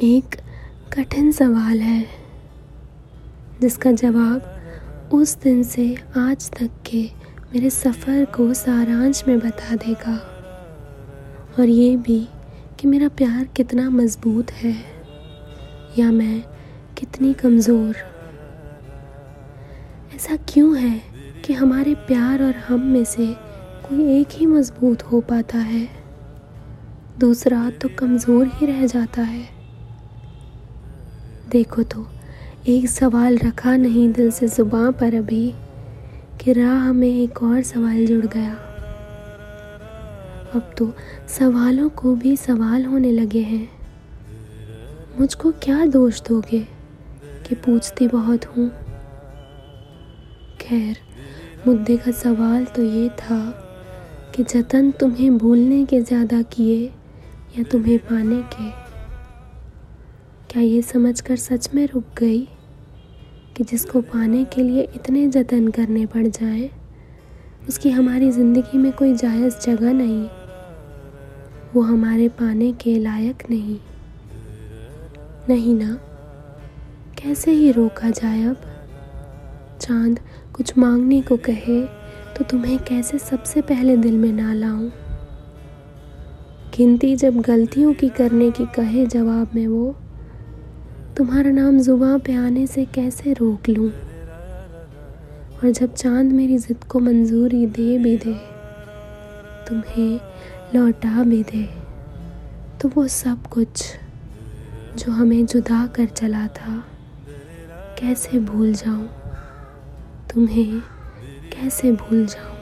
एक कठिन सवाल है, जिसका जवाब उस दिन से आज तक के मेरे सफ़र को सारांश में बता देगा। और ये भी कि मेरा प्यार कितना मज़बूत है, या मैं कितनी कमज़ोर। ऐसा क्यों है कि हमारे प्यार और हम में से कोई एक ही मज़बूत हो पाता है? दूसरा तो कमज़ोर ही रह जाता है। देखो तो एक सवाल रखा नहीं दिल से जुबां पर अभी, कि राह में एक और सवाल जुड़ गया। अब तो सवालों को भी सवाल होने लगे हैं। मुझको क्या दोष दोगे कि पूछती बहुत हूँ? खैर, मुद्दे का सवाल तो ये था कि जतन तुम्हें भूलने के ज़्यादा किए या तुम्हें पाने के। क्या ये समझकर सच में रुक गई कि जिसको पाने के लिए इतने जतन करने पड़ जाए, उसकी हमारी ज़िंदगी में कोई जायज़ जगह नहीं। वो हमारे पाने के लायक नहीं। नहीं ना? कैसे ही रोका जाए अब? चाँद कुछ मांगने को कहे तो तुम्हें कैसे सबसे पहले दिल में ना लाऊं? गिनती जब गलतियों की करने की कहे जवाब में वो तुम्हारा नाम जुबा पे आने से कैसे रोक लूँ? और जब चाँद मेरी ज़िद को मंजूरी दे भी दे, तुम्हें लौटा भी दे तो वो सब कुछ जो हमें जुदा कर चला था, कैसे भूल जाऊँ? तुम्हें कैसे भूल जाऊँ?